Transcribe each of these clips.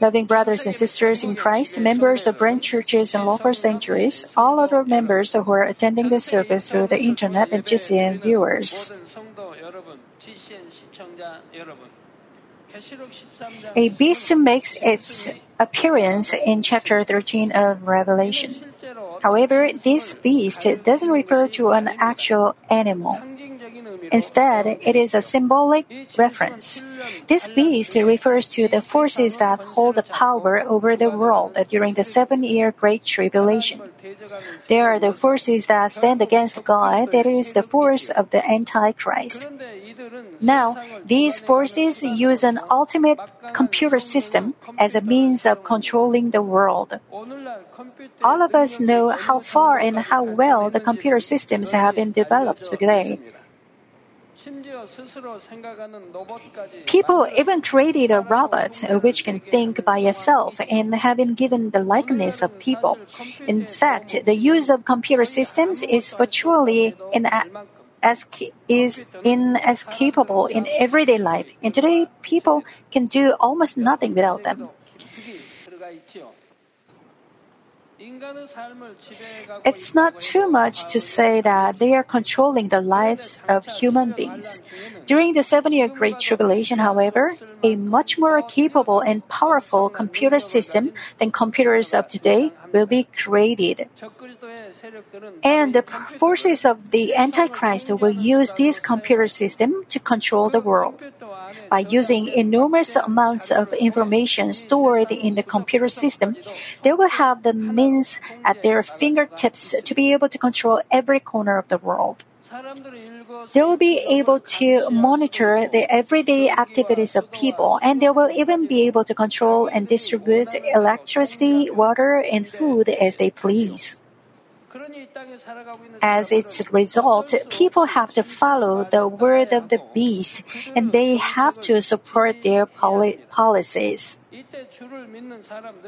Loving brothers and sisters in Christ, members of branch churches and local sanctuaries, all other members who are attending the service through the internet and GCN viewers. A beast makes its appearance in chapter 13 of Revelation. However, this beast doesn't refer to an actual animal. Instead, it is a symbolic reference. This beast refers to the forces that hold the power over the world during the seven year Great Tribulation. They are the forces that stand against God, that is, the force of the Antichrist. Now, these forces use an ultimate computer system as a means of controlling the world. All of us know how far and how well the computer systems have been developed today. People even created a robot which can think by itself and have been given the likeness of people. In fact, the use of computer systems is virtually in as is inescapable in everyday life. And today, people can do almost nothing without them. It's not too much to say that they are controlling the lives of human beings. During the seven year Great Tribulation, however, a much more capable and powerful computer system than computers of today will be created. And the forces of the Antichrist will use this computer system to control the world. By using enormous amounts of information stored in the computer system, they will have the means at their fingertips to be able to control every corner of the world. They will be able to monitor the everyday activities of people, and they will even be able to control and distribute electricity, water, and food as they please. As its result, people have to follow the word of the beast and they have to support their poli- policies.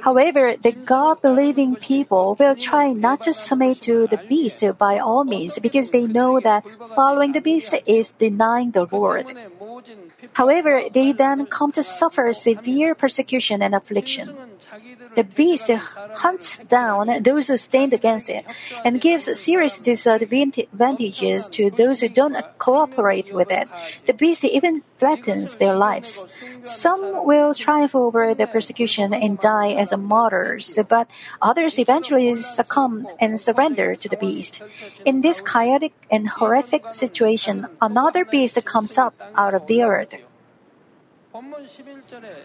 However, the God believing people will try not to submit to the beast by all means because they know that following the beast is denying the Lord. However, they then come to suffer severe persecution and affliction. The beast hunts down those who stand against it and gives serious disadvantages to those who don't cooperate with it. The beast even threatens their lives. Some will triumph over the persecution and die as martyrs, but others eventually succumb and surrender to the beast. In this chaotic and horrific situation, another beast comes up out of the earth.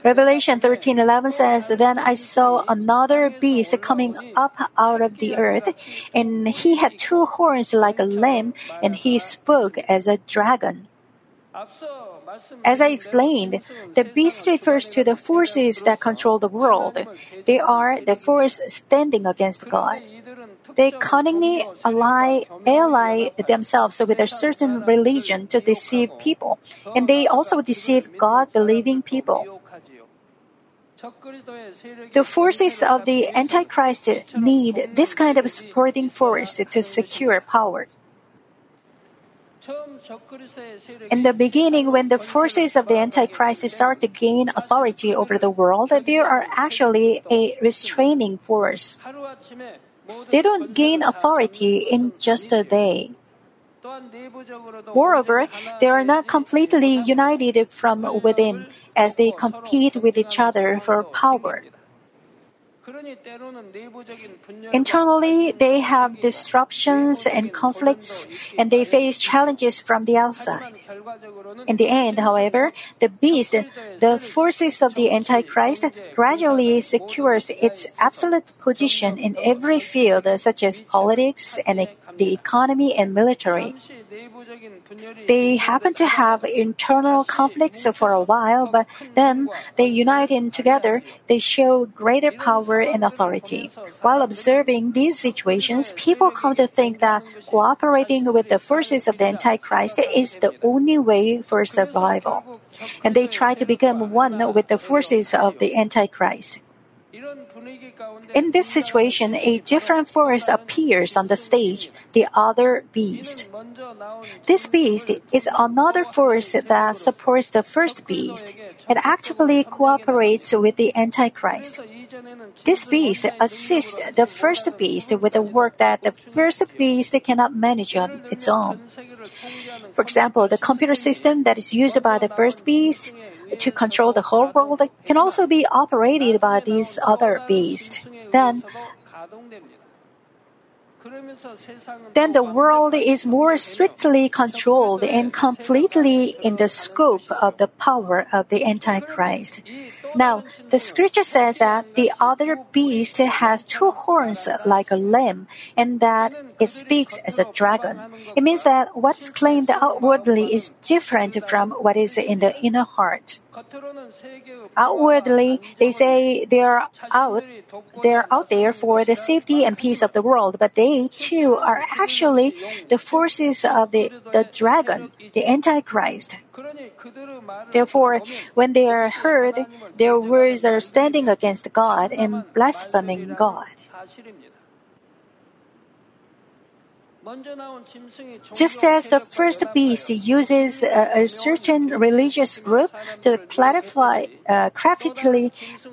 Revelation 13:11 says, "Then I saw another beast coming up out of the earth, and he had two horns like a lamb, and he spoke as a dragon." As I explained, the beast refers to the forces that control the world. They are the force standing against God. They cunningly ally, ally themselves with a certain religion to deceive people, and they also deceive God believing people. The forces of the Antichrist need this kind of supporting force to secure power. In the beginning, when the forces of the Antichrist start to gain authority over the world, they are actually a restraining force. They don't gain authority in just a day. Moreover, they are not completely united from within as they compete with each other for power. Internally, they have disruptions and conflicts, and they face challenges from the outside. In the end, however, the beast, the forces of the Antichrist, gradually secures its absolute position in every field, such as politics and the economy and military. They happen to have internal conflicts for a while, but then they unite in together. They show greater power and authority. While observing these situations, people come to think that cooperating with the forces of the Antichrist is the only way for survival. And they try to become one with the forces of the Antichrist. In this situation, a different force appears on the stage, the other beast. This beast is another force that supports the first beast. It actively cooperates with the Antichrist. This beast assists the first beast with the work that the first beast cannot manage on its own. For example, the computer system that is used by the first beast to control the whole world can also be operated by these other beasts. Then, then the world is more strictly controlled and completely in the scope of the power of the Antichrist. Now, the scripture says that the other beast has two horns like a lamb and that it speaks as a dragon. It means that what is claimed outwardly is different from what is in the inner heart. Outwardly, they say they are out, they are out there for the safety and peace of the world, but they too are actually the forces of the, the dragon, the Antichrist. Therefore, when they are heard, their words are standing against God and blaspheming God. Just as the first beast uses a, a certain religious group to clarify, uh, craftily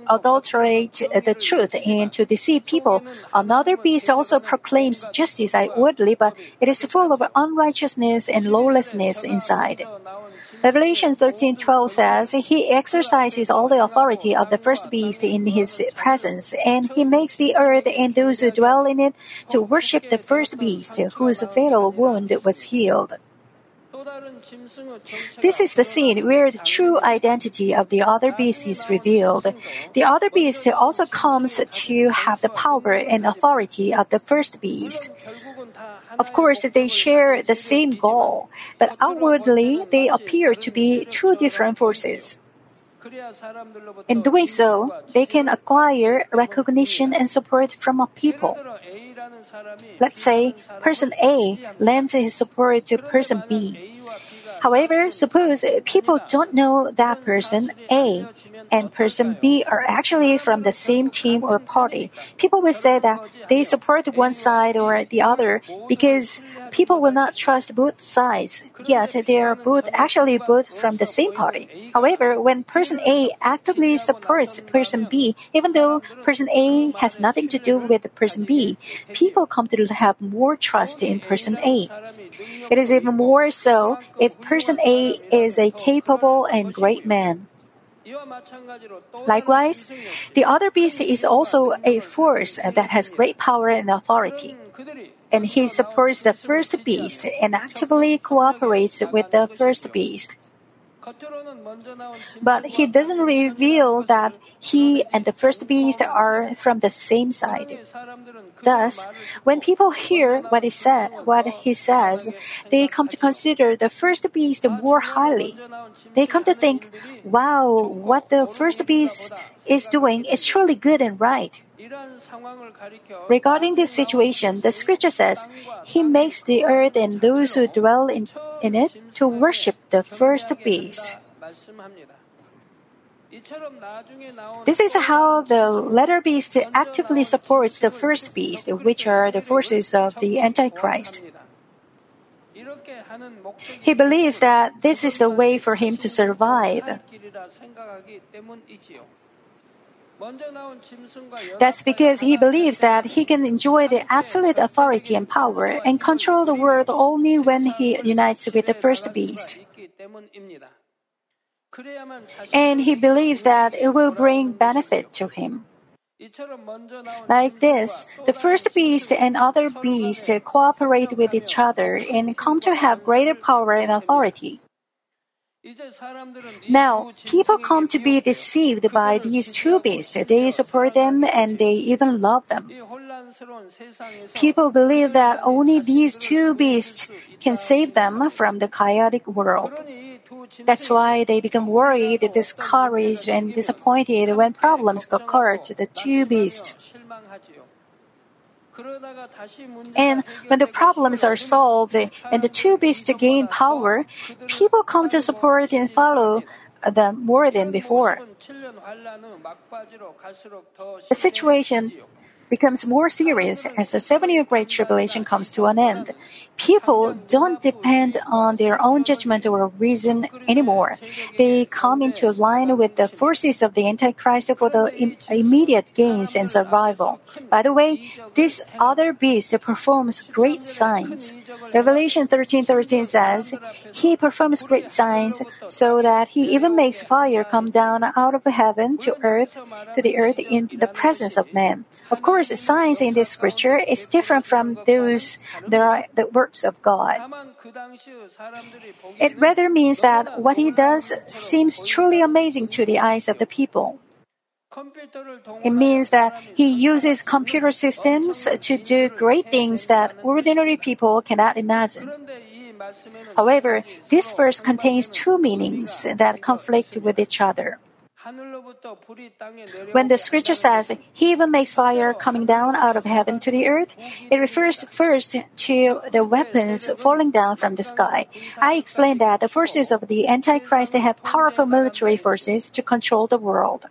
adulterate the truth and to deceive people, another beast also proclaims justice outwardly, but it is full of unrighteousness and lawlessness inside. Revelation 13:12 says, "He exercises all the authority of the first beast in his presence, and he makes the earth and those who dwell in it to worship the first beast, whose fatal wound was healed." This is the scene where the true identity of the other beast is revealed. The other beast also comes to have the power and authority of the first beast. Of course, they share the same goal, but outwardly they appear to be two different forces. In doing so, they can acquire recognition and support from a people. Let's say person A lends his support to person B. However, suppose people don't know that person A and person B are actually from the same team or party. People will say that they support one side or the other because people will not trust both sides. Yet they are both actually both from the same party. However, when person A actively supports person B, even though person A has nothing to do with person B, people come to have more trust in person A. It is even more so if person A is a capable and great man. Likewise, the other beast is also a force that has great power and authority. And he supports the first beast and actively cooperates with the first beast. But he doesn't reveal that he and the first beast are from the same side. Thus, when people hear what he said, what he says, they come to consider the first beast more highly. They come to think, "Wow, what the first beast is doing is truly good and right." Regarding this situation, the scripture says, He makes the earth and those who dwell in, in it to worship the first beast. This is how the latter beast actively supports the first beast, which are the forces of the Antichrist. He believes that this is the way for him to survive. That's because he believes that he can enjoy the absolute authority and power and control the world only when he unites with the first beast. And he believes that it will bring benefit to him. Like this, the first beast and other beasts cooperate with each other and come to have greater power and authority. Now, people come to be deceived by these two beasts. They support them and they even love them. People believe that only these two beasts can save them from the chaotic world. That's why they become worried, discouraged, and disappointed when problems occur to the two beasts. And when the problems are solved and the two beasts gain power, people come to support and follow uh, them more than before. The situation becomes more serious as the seven year Great Tribulation comes to an end. People don't depend on their own judgment or reason anymore. They come into line with the forces of the Antichrist for the Im- immediate gains and survival. By the way, this other beast performs great signs. Revelation 13:13 says, "He performs great signs so that he even makes fire come down out of heaven to earth to the earth in the presence of men." Of course, signs in this scripture is different from those that are the works of God. It rather means that what he does seems truly amazing to the eyes of the people. It means that he uses computer systems to do great things that ordinary people cannot imagine. However, this verse contains two meanings that conflict with each other. When the scripture says, He even makes fire coming down out of heaven to the earth, it refers first to the weapons falling down from the sky. I explained that the forces of the Antichrist have powerful military forces to control the world.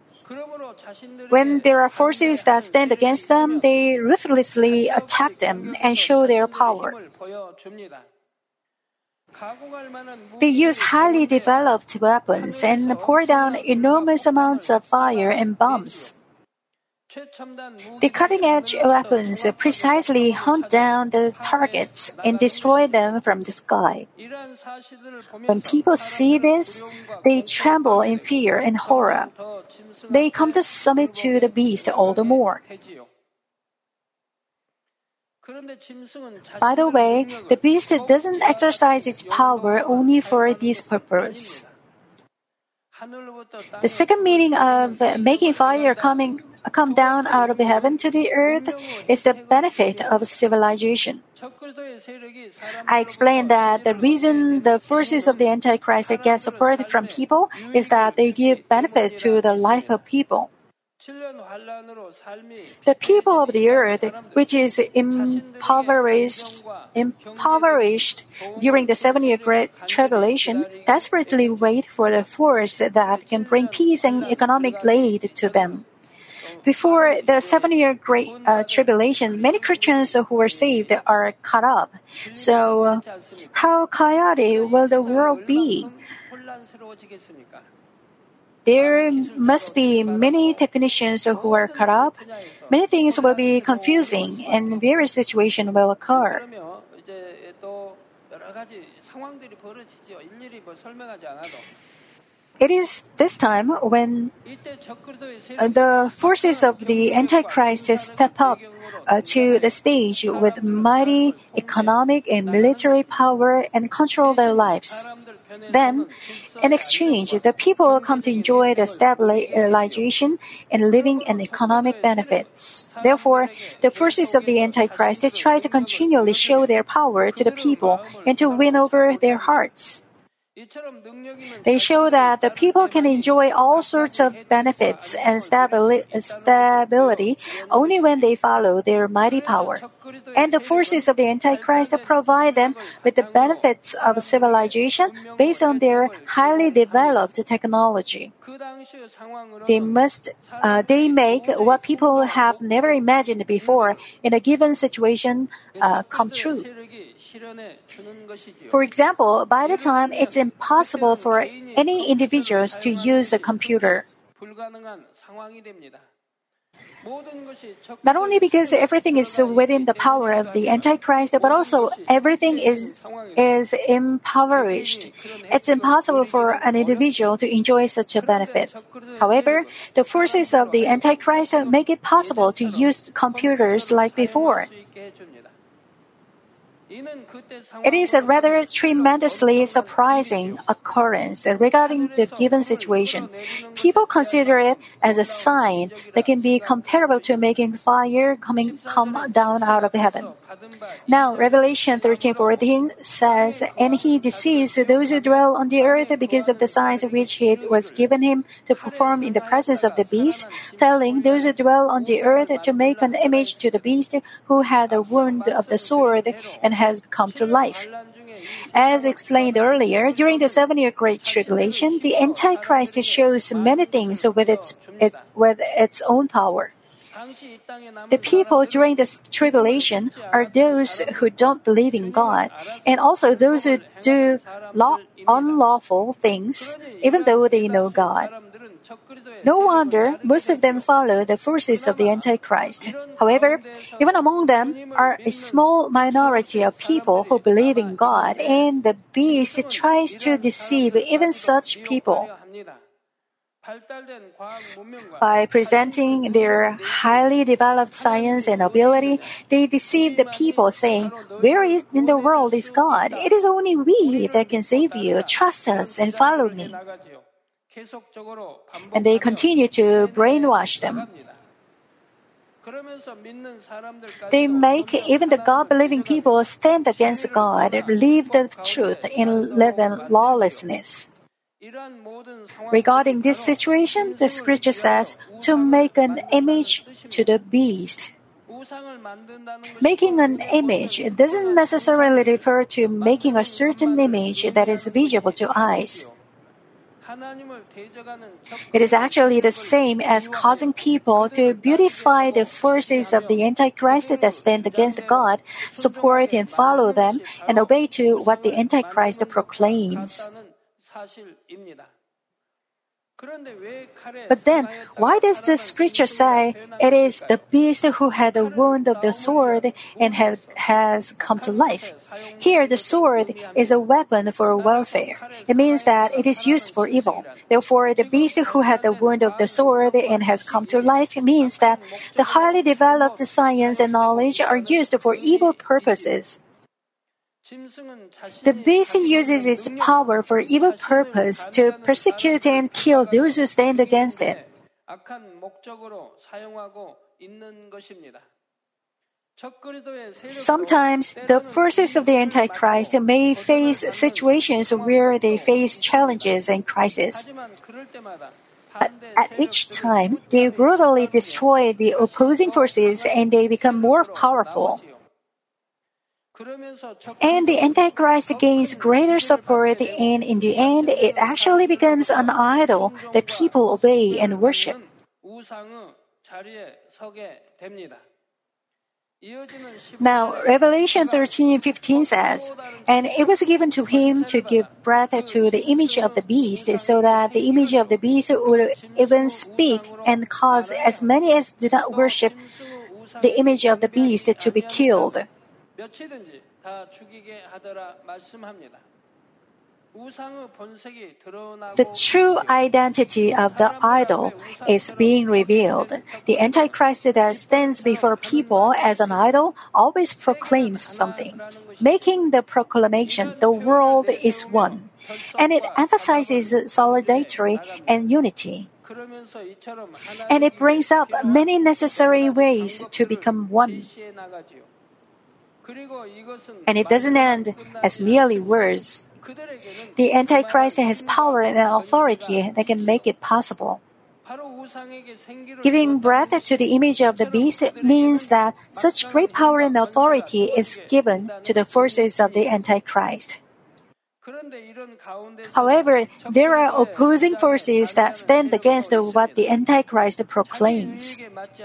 When there are forces that stand against them, they ruthlessly attack them and show their power. They use highly developed weapons and pour down enormous amounts of fire and bombs. The cutting edge weapons precisely hunt down the targets and destroy them from the sky. When people see this, they tremble in fear and horror. They come to submit to the beast all the more. By the way, the beast doesn't exercise its power only for this purpose. The second meaning of making fire coming come down out of heaven to the earth is the benefit of civilization. I explained that the reason the forces of the Antichrist get support from people is that they give benefit to the life of people. The people of the earth, which is impoverished, impoverished during the seven year great tribulation, desperately wait for the force that can bring peace and economic aid to them. Before the seven year great uh, tribulation, many Christians who were saved are caught up. So, how chaotic will the world be? There must be many technicians who are caught up. Many things will be confusing and various situations will occur. It is this time when the forces of the Antichrist step up uh, to the stage with mighty economic and military power and control their lives. Then, in exchange, the people come to enjoy the stabilization and living and economic benefits. Therefore, the forces of the Antichrist try to continually show their power to the people and to win over their hearts. They show that the people can enjoy all sorts of benefits and stability only when they follow their mighty power. And the forces of the Antichrist provide them with the benefits of civilization based on their highly developed technology. They must, uh, they make what people have never imagined before in a given situation uh, come true. For example, by the time it's impossible for any individuals to use a computer. Not only because everything is within the power of the Antichrist, but also everything is, is impoverished. It's impossible for an individual to enjoy such a benefit. However, the forces of the Antichrist make it possible to use computers like before. It is a rather tremendously surprising occurrence regarding the given situation. People consider it as a sign that can be comparable to making fire coming come down out of heaven. Now, Revelation 13:14 says, "And he deceives those who dwell on the earth because of the signs which it was given him to perform in the presence of the beast, telling those who dwell on the earth to make an image to the beast who had a wound of the sword and has come to life. As explained earlier, during the seven year Great Tribulation, the Antichrist shows many things with its, it, with its own power. The people during this tribulation are those who don't believe in God, and also those who do law, unlawful things, even though they know God. No wonder most of them follow the forces of the Antichrist. However, even among them are a small minority of people who believe in God, and the beast tries to deceive even such people. By presenting their highly developed science and ability, they deceive the people, saying, Where is in the world is God? It is only we that can save you. Trust us and follow me. And they continue to brainwash them. They make even the God believing people stand against God, leave the truth, and live in lawlessness. Regarding this situation, the scripture says to make an image to the beast. Making an image doesn't necessarily refer to making a certain image that is visible to eyes. It is actually the same as causing people to beautify the forces of the Antichrist that stand against God, support and follow them, and obey to what the Antichrist proclaims. But then, why does the scripture say it is the beast who had the wound of the sword and had, has come to life? Here, the sword is a weapon for warfare. It means that it is used for evil. Therefore, the beast who had the wound of the sword and has come to life means that the highly developed science and knowledge are used for evil purposes. The beast uses its power for evil purpose to persecute and kill those who stand against it. Sometimes the forces of the Antichrist may face situations where they face challenges and crises. At, at each time, they brutally destroy the opposing forces and they become more powerful. And the Antichrist gains greater support, and in the end, it actually becomes an idol that people obey and worship. Now, Revelation 13:15 says, "And it was given to him to give breath to the image of the beast, so that the image of the beast would even speak and cause as many as do not worship the image of the beast to be killed." The true identity of the idol is being revealed. The Antichrist that stands before people as an idol always proclaims something, making the proclamation, the world is one. And it emphasizes solidarity and unity. And it brings up many necessary ways to become one. And it doesn't end as merely words. The Antichrist has power and authority that can make it possible. Giving breath to the image of the beast means that such great power and authority is given to the forces of the Antichrist. However, there are opposing forces that stand against what the Antichrist proclaims.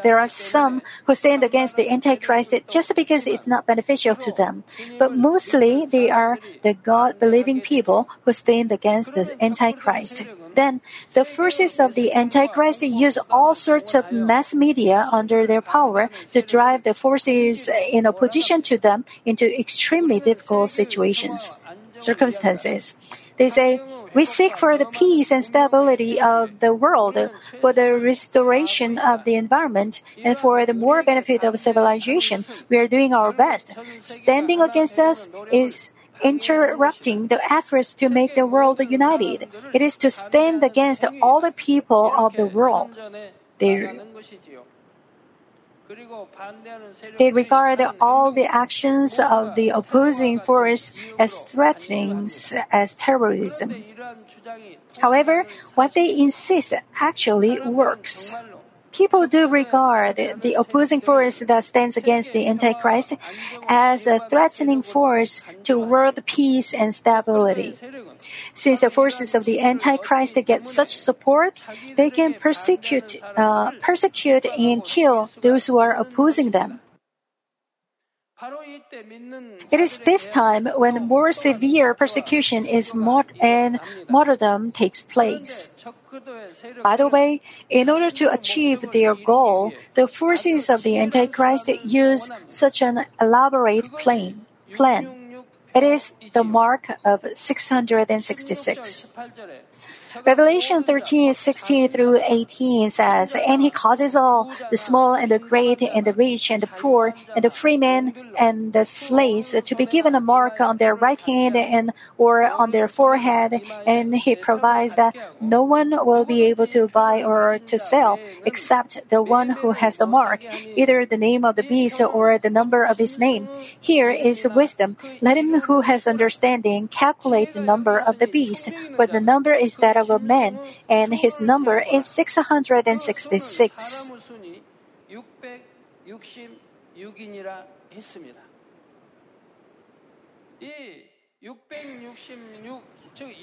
There are some who stand against the Antichrist just because it's not beneficial to them, but mostly they are the God believing people who stand against the Antichrist. Then, the forces of the Antichrist use all sorts of mass media under their power to drive the forces in opposition to them into extremely difficult situations circumstances. They say, we seek for the peace and stability of the world, for the restoration of the environment, and for the more benefit of civilization. We are doing our best. Standing against us is interrupting the efforts to make the world united. It is to stand against all the people of the world. They they regard all the actions of the opposing force as threatenings as terrorism. However, what they insist actually works. People do regard the opposing force that stands against the Antichrist as a threatening force to world peace and stability. Since the forces of the Antichrist get such support, they can persecute, uh, persecute and kill those who are opposing them. It is this time when more severe persecution is mod- and martyrdom takes place. By the way, in order to achieve their goal, the forces of the Antichrist use such an elaborate plan. plan. It is the mark of 666. Revelation 13, 16 through 18 says, And he causes all, the small and the great, and the rich and the poor, and the free men and the slaves, to be given a mark on their right hand and or on their forehead, and he provides that no one will be able to buy or to sell except the one who has the mark, either the name of the beast or the number of his name. Here is wisdom. Let him who has understanding calculate the number of the beast, for the number is that of a man, and his number is 666.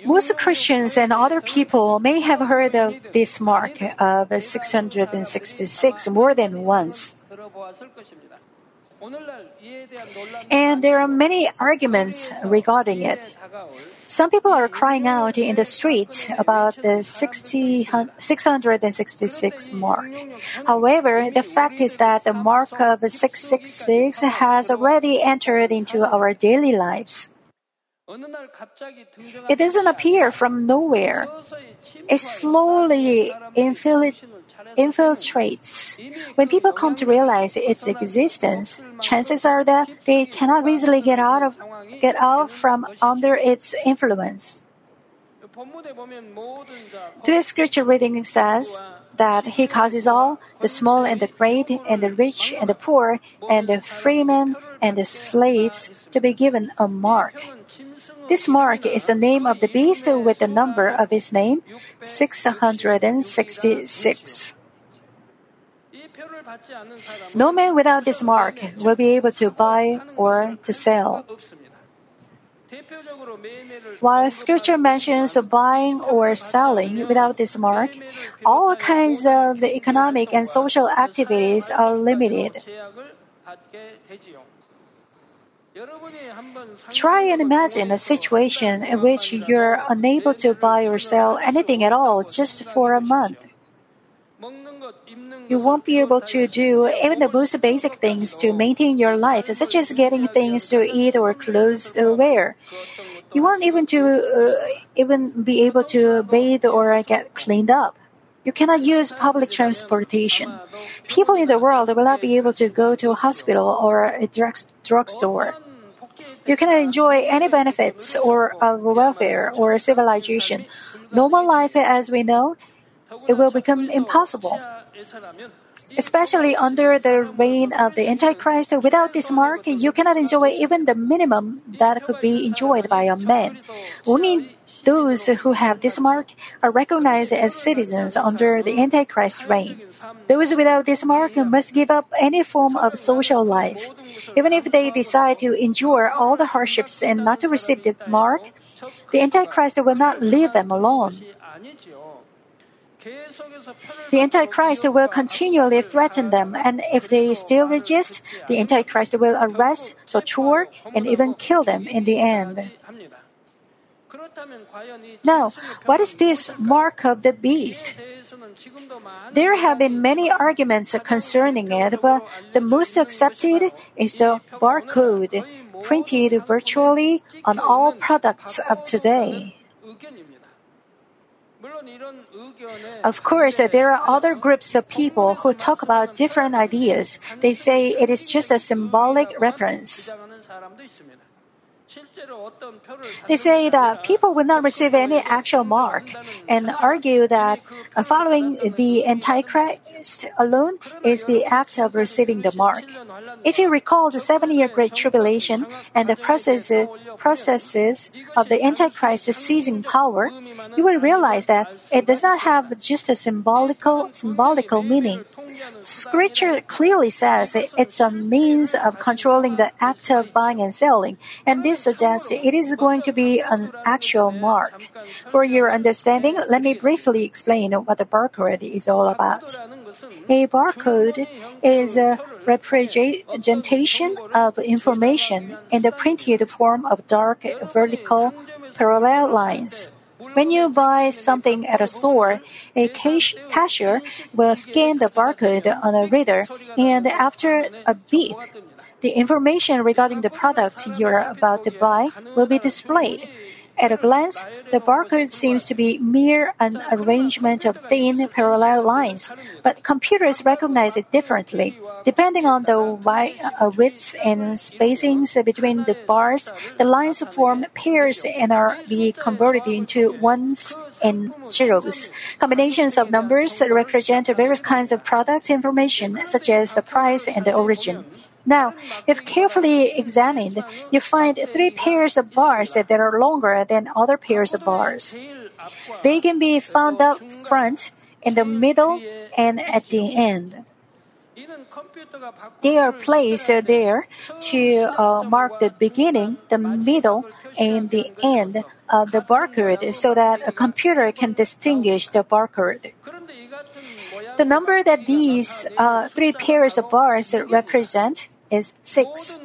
Most Christians and other people may have heard of this mark of 666 more than once. And there are many arguments regarding it. Some people are crying out in the street about the 60, 666 mark. However, the fact is that the mark of 666 has already entered into our daily lives. It doesn't appear from nowhere. It slowly infiltrates when people come to realize its existence, chances are that they cannot easily get out of get out from under its influence. Today's scripture reading says that he causes all, the small and the great, and the rich and the poor, and the freemen and the slaves, to be given a mark. This mark is the name of the beast with the number of his name, 666. No man without this mark will be able to buy or to sell. While scripture mentions buying or selling without this mark, all kinds of economic and social activities are limited. Try and imagine a situation in which you're unable to buy or sell anything at all just for a month. You won't be able to do even the most basic things to maintain your life, such as getting things to eat or clothes to wear. You won't even to uh, even be able to bathe or get cleaned up. You cannot use public transportation. People in the world will not be able to go to a hospital or a drug drugstore. You cannot enjoy any benefits or of welfare or civilization. Normal life as we know, it will become impossible. Especially under the reign of the Antichrist, without this mark, you cannot enjoy even the minimum that could be enjoyed by a man. Only those who have this mark are recognized as citizens under the Antichrist reign. Those without this mark must give up any form of social life. Even if they decide to endure all the hardships and not to receive this mark, the Antichrist will not leave them alone. The Antichrist will continually threaten them, and if they still resist, the Antichrist will arrest, torture, and even kill them in the end. Now, what is this mark of the beast? There have been many arguments concerning it, but the most accepted is the barcode printed virtually on all products of today. Of course, there are other groups of people who talk about different ideas. They say it is just a symbolic reference. They say that people will not receive any actual mark and argue that following the Antichrist alone is the act of receiving the mark. If you recall the seven year Great Tribulation and the process, processes of the Antichrist seizing power, you will realize that it does not have just a symbolical, symbolical meaning. Scripture clearly says it's a means of controlling the act of buying and selling, and this suggests it is going to be an actual mark. For your understanding, let me briefly explain what the barcode is all about. A barcode is a representation of information in the printed form of dark vertical parallel lines. When you buy something at a store, a cashier will scan the barcode on a reader, and after a beep, the information regarding the product you're about to buy will be displayed. At a glance, the barcode seems to be mere an arrangement of thin parallel lines, but computers recognize it differently. Depending on the uh, widths and spacings between the bars, the lines form pairs and are be converted into ones and zeros. Combinations of numbers represent various kinds of product information, such as the price and the origin. Now, if carefully examined, you find three pairs of bars that are longer than other pairs of bars. They can be found up front, in the middle, and at the end. They are placed there to uh, mark the beginning, the middle, and the end of the barcode so that a computer can distinguish the barcode. The number that these uh, three pairs of bars represent is 6.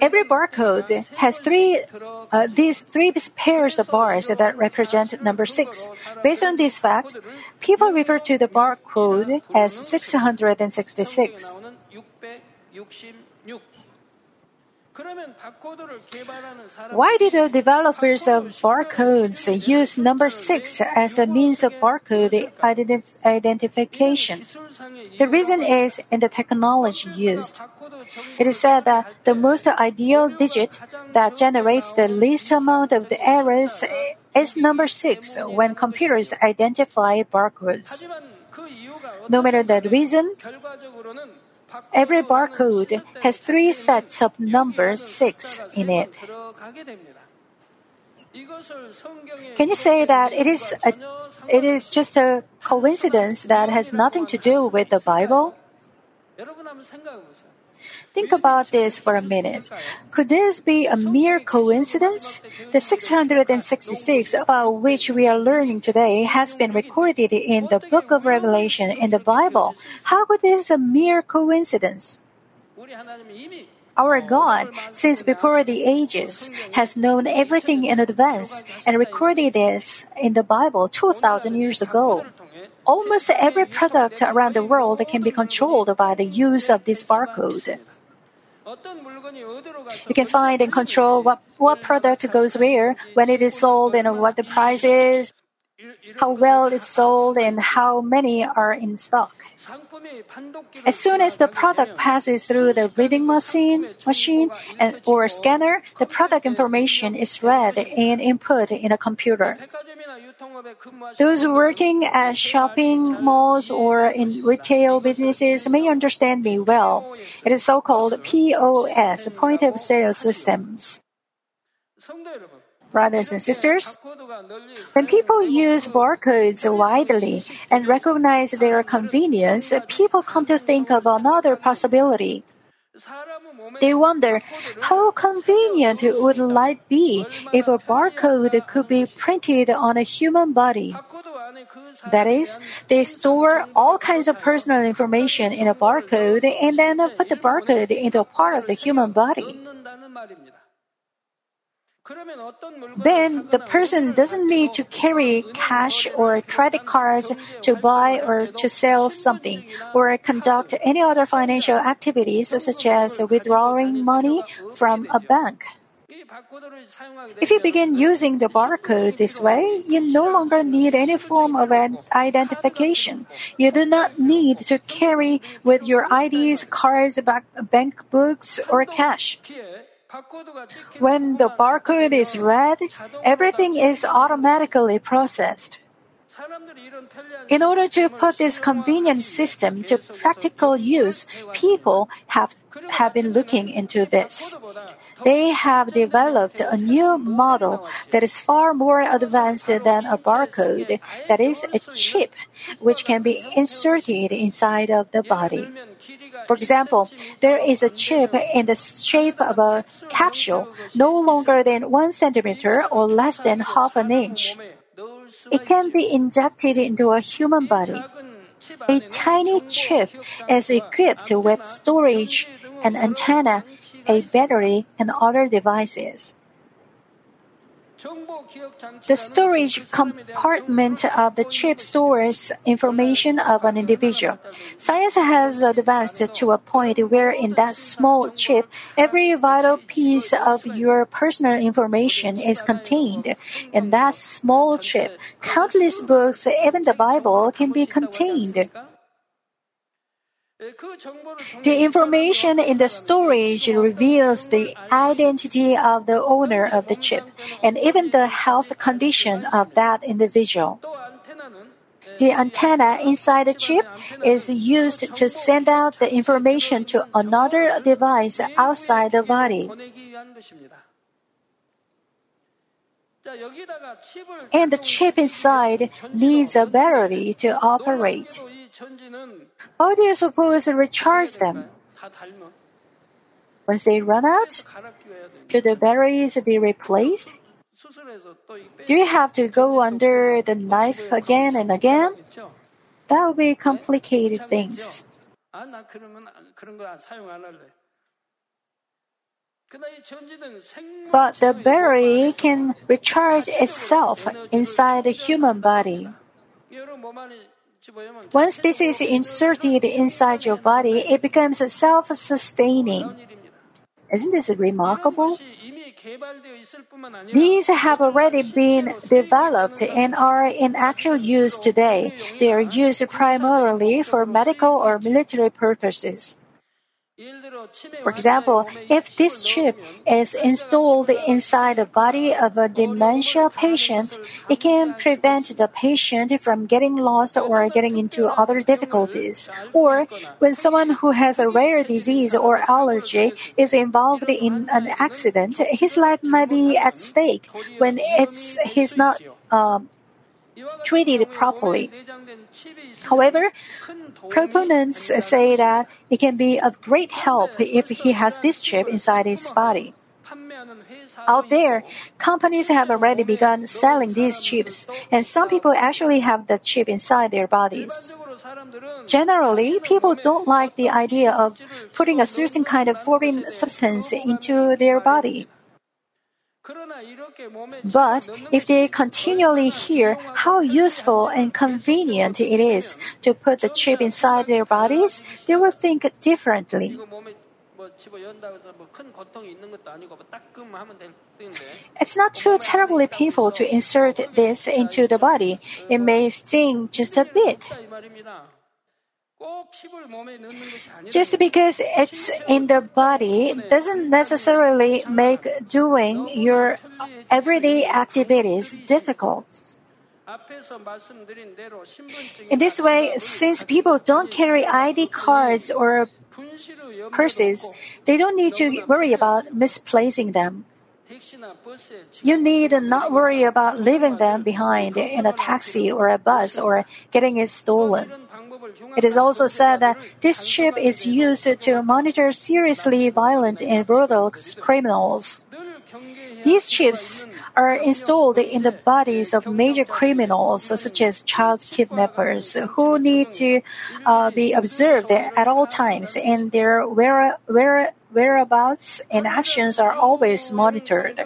Every barcode has three, uh, these three pairs of bars that represent number 6. Based on this fact, people refer to the barcode as 666. Why did the developers of barcodes use number 6 as a means of barcode identif- identification? The reason is in the technology used. It is said that the most ideal digit that generates the least amount of the errors is number 6 when computers identify barcodes. No matter the reason, Every barcode has three sets of number 6 in it. Can you say that it is a, it is just a coincidence that has nothing to do with the Bible? Think about this for a minute. Could this be a mere coincidence? The 666 about which we are learning today has been recorded in the book of Revelation in the Bible. How could this be a mere coincidence? Our God, since before the ages, has known everything in advance and recorded this in the Bible 2,000 years ago. Almost every product around the world can be controlled by the use of this barcode. You can find and control what, what product goes where, when it is sold, and what the price is, how well it's sold, and how many are in stock. As soon as the product passes through the reading machine, machine and, or scanner, the product information is read and input in a computer. Those working at shopping malls or in retail businesses may understand me well. It is so-called POS, point of sale systems. Brothers and sisters, when people use barcodes widely and recognize their convenience, people come to think of another possibility. They wonder how convenient would life be if a barcode could be printed on a human body. That is, they store all kinds of personal information in a barcode and then put the barcode into a part of the human body. Then the person doesn't need to carry cash or credit cards to buy or to sell something or conduct any other financial activities such as withdrawing money from a bank. If you begin using the barcode this way, you no longer need any form of identification. You do not need to carry with your IDs, cards, bank books, or cash. When the barcode is read, everything is automatically processed. In order to put this convenient system to practical use, people have, have been looking into this. They have developed a new model that is far more advanced than a barcode, that is, a chip, which can be inserted inside of the body. For example, there is a chip in the shape of a capsule, no longer than one centimeter or less than half an inch. It can be injected into a human body. A tiny chip is equipped with storage, an antenna, a battery, and other devices. The storage compartment of the chip stores information of an individual. Science has advanced to a point where in that small chip, every vital piece of your personal information is contained. In that small chip, countless books, even the Bible, can be contained. The information in the storage reveals the identity of the owner of the chip and even the health condition of that individual. The antenna inside the chip is used to send out the information to another device outside the body. And the chip inside needs a battery to operate. How do you suppose to recharge them? Once they run out, should the batteries be replaced? Do you have to go under the knife again and again? That would be complicated things. But the battery can recharge itself inside the human body. Once this is inserted inside your body, it becomes self sustaining. Isn't this remarkable? These have already been developed and are in actual use today. They are used primarily for medical or military purposes. For example, if this chip is installed inside the body of a dementia patient, it can prevent the patient from getting lost or getting into other difficulties. Or when someone who has a rare disease or allergy is involved in an accident, his life might be at stake when it's he's not um, treated properly. However, proponents say that it can be of great help if he has this chip inside his body. Out there, companies have already begun selling these chips, and some people actually have the chip inside their bodies. Generally, people don't like the idea of putting a certain kind of foreign substance into their body. But if they continually hear how useful and convenient it is to put the chip inside their bodies, they will think differently. It's not too terribly painful to insert this into the body. It may sting just a bit. Just because it's in the body doesn't necessarily make doing your everyday activities difficult. In this way, since people don't carry ID cards or purses, they don't need to worry about misplacing them. You need not worry about leaving them behind in a taxi or a bus or getting it stolen. It is also said that this chip is used to monitor seriously violent and brutal criminals. These chips are installed in the bodies of major criminals, such as child kidnappers, who need to uh, be observed at all times, and their where, where, whereabouts and actions are always monitored.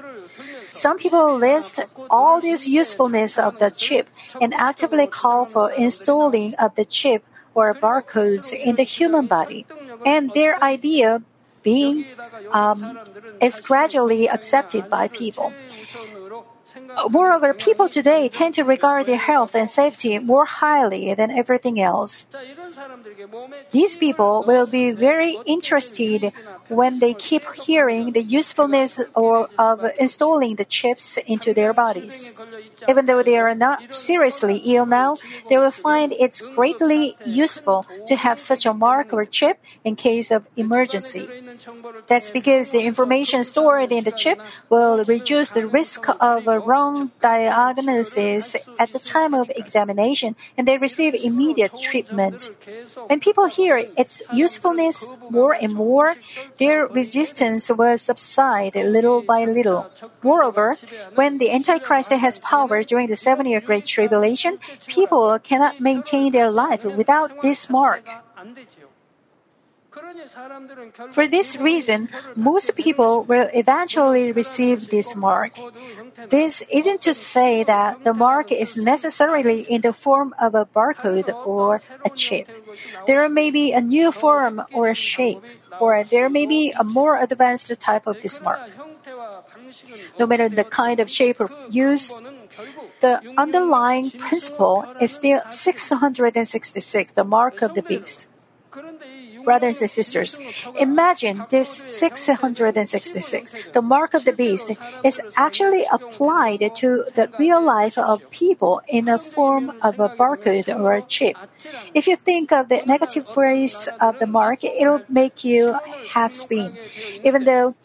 Some people list all this usefulness of the chip and actively call for installing of the chip or barcodes in the human body, and their idea being um, is gradually accepted by people. Uh, moreover, people today tend to regard their health and safety more highly than everything else. These people will be very interested when they keep hearing the usefulness or of installing the chips into their bodies. Even though they are not seriously ill now, they will find it's greatly useful to have such a mark or chip in case of emergency. That's because the information stored in the chip will reduce the risk of a wrong diagnosis at the time of examination and they receive immediate treatment. When people hear its usefulness more and more, their resistance will subside little by little. Moreover, when the Antichrist has power during the seven year Great Tribulation, people cannot maintain their life without this mark. For this reason, most people will eventually receive this mark. This isn't to say that the mark is necessarily in the form of a barcode or a chip. There may be a new form or a shape, or there may be a more advanced type of this mark. No matter the kind of shape or use, the underlying principle is still 666, the mark of the beast brothers and sisters, imagine this 666. The mark of the beast is actually applied to the real life of people in the form of a barcode or a chip. If you think of the negative phrase of the mark, it'll make you half spin. Even though,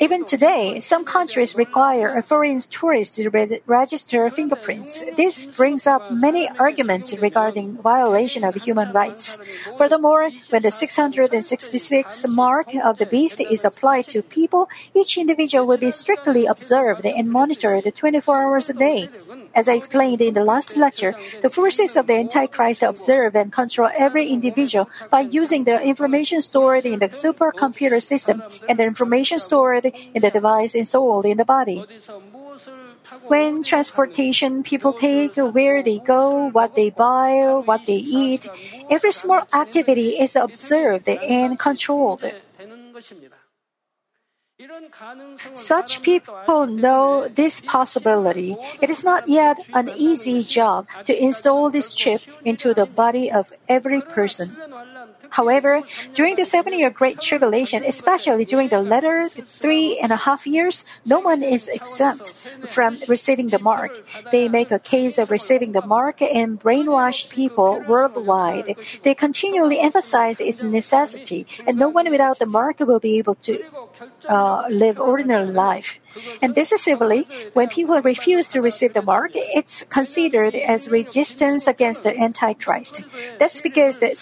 even today, some countries require a foreign tourist to register fingerprints. This brings up many arguments regarding violation of human rights. Furthermore, when the 666 mark of the beast is applied to people, each individual will be strictly observed and monitored 24 hours a day. As I explained in the last lecture, the forces of the Antichrist observe and control every individual by using the information stored in the supercomputer system and the information stored in the device installed in the body. When transportation people take, where they go, what they buy, what they eat, every small activity is observed and controlled. Such people know this possibility. It is not yet an easy job to install this chip into the body of every person. However, during the seven year Great Tribulation, especially during the latter three and a half years, no one is exempt from receiving the mark. They make a case of receiving the mark and brainwash people worldwide. They continually emphasize its necessity, and no one without the mark will be able to uh, live ordinary life. And decisively, when people refuse to receive the mark, it's considered as resistance against the Antichrist. That's because the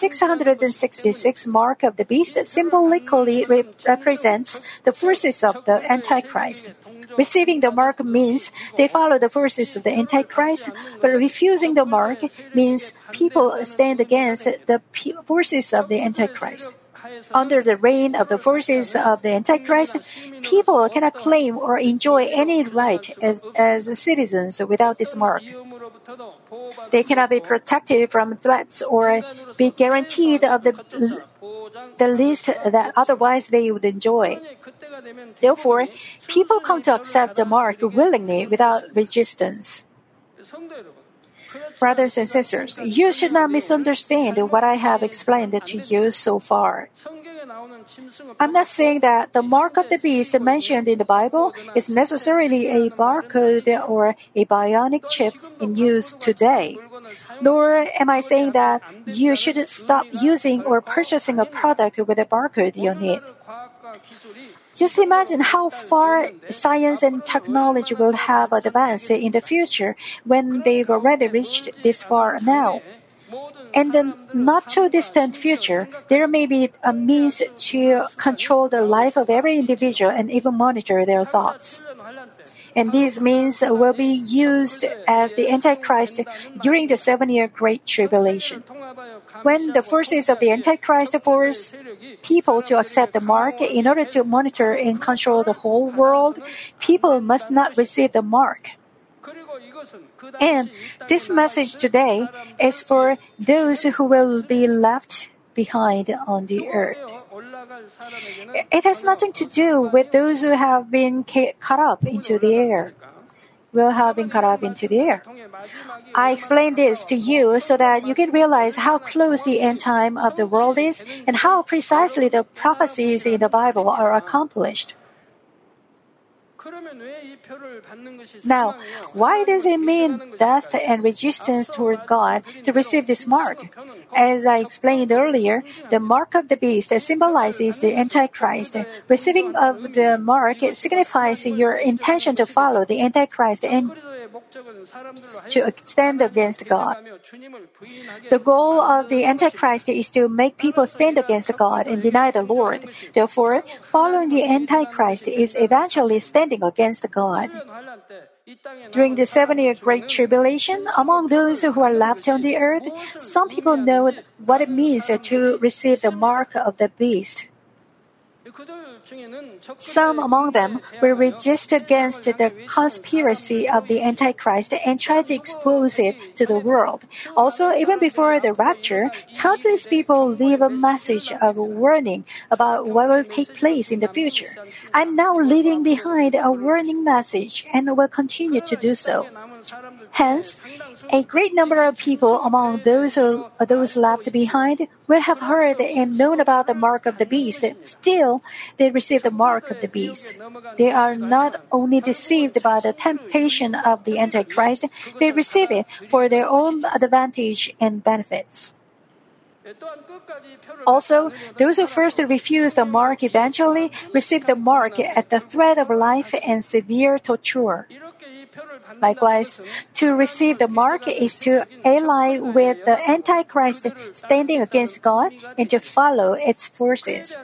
666 mark of the beast symbolically re- represents the forces of the Antichrist. Receiving the mark means they follow the forces of the Antichrist, but refusing the mark means people stand against the forces of the Antichrist. Under the reign of the forces of the Antichrist, people cannot claim or enjoy any right as, as citizens without this mark. They cannot be protected from threats or be guaranteed of the, the least that otherwise they would enjoy. Therefore, people come to accept the mark willingly without resistance. Brothers and sisters, you should not misunderstand what I have explained to you so far. I'm not saying that the mark of the beast mentioned in the Bible is necessarily a barcode or a bionic chip in use today. Nor am I saying that you should stop using or purchasing a product with a barcode on it. Just imagine how far science and technology will have advanced in the future when they've already reached this far now. In the not too distant future, there may be a means to control the life of every individual and even monitor their thoughts. And these means will be used as the Antichrist during the seven year Great Tribulation. When the forces of the Antichrist force people to accept the mark in order to monitor and control the whole world, people must not receive the mark. And this message today is for those who will be left behind on the earth. It has nothing to do with those who have been caught up into the air. will have been caught up into the air. I explain this to you so that you can realize how close the end time of the world is and how precisely the prophecies in the Bible are accomplished. Now, why does it mean death and resistance toward God to receive this mark? As I explained earlier, the mark of the beast symbolizes the Antichrist. Receiving of the mark signifies your intention to follow the Antichrist and to stand against God. The goal of the Antichrist is to make people stand against God and deny the Lord. Therefore, following the Antichrist is eventually standing against God. During the seven year Great Tribulation, among those who are left on the earth, some people know what it means to receive the mark of the beast. Some among them will resist against the conspiracy of the Antichrist and try to expose it to the world. Also, even before the rapture, countless people leave a message of warning about what will take place in the future. I'm now leaving behind a warning message and will continue to do so. Hence, a great number of people among those those left behind will have heard and known about the mark of the beast. Still, they receive the mark of the beast. They are not only deceived by the temptation of the Antichrist, they receive it for their own advantage and benefits. Also, those who first refuse the mark eventually receive the mark at the threat of life and severe torture. Likewise, to receive the mark is to ally with the Antichrist standing against God and to follow its forces.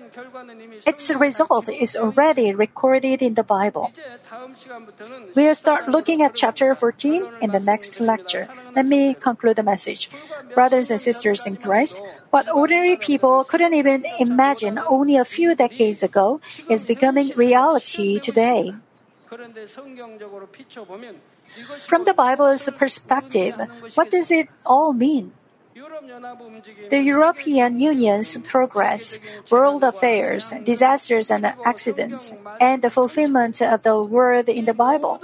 Its result is already recorded in the Bible. We'll start looking at chapter 14 in the next lecture. Let me conclude the message. Brothers and sisters in Christ, what ordinary people couldn't even imagine only a few decades ago is becoming reality today. From the Bible's perspective, what does it all mean? The European Union's progress, world affairs, disasters and accidents, and the fulfillment of the word in the Bible.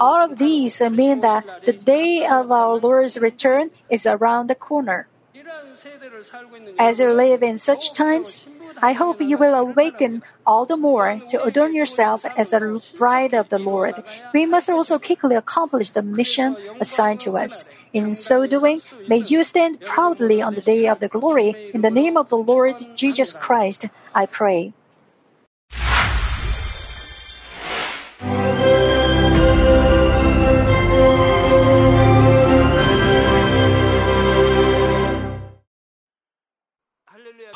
All of these mean that the day of our Lord's return is around the corner. As you live in such times, I hope you will awaken all the more to adorn yourself as a bride of the Lord. We must also quickly accomplish the mission assigned to us. In so doing, may you stand proudly on the day of the glory. In the name of the Lord Jesus Christ, I pray.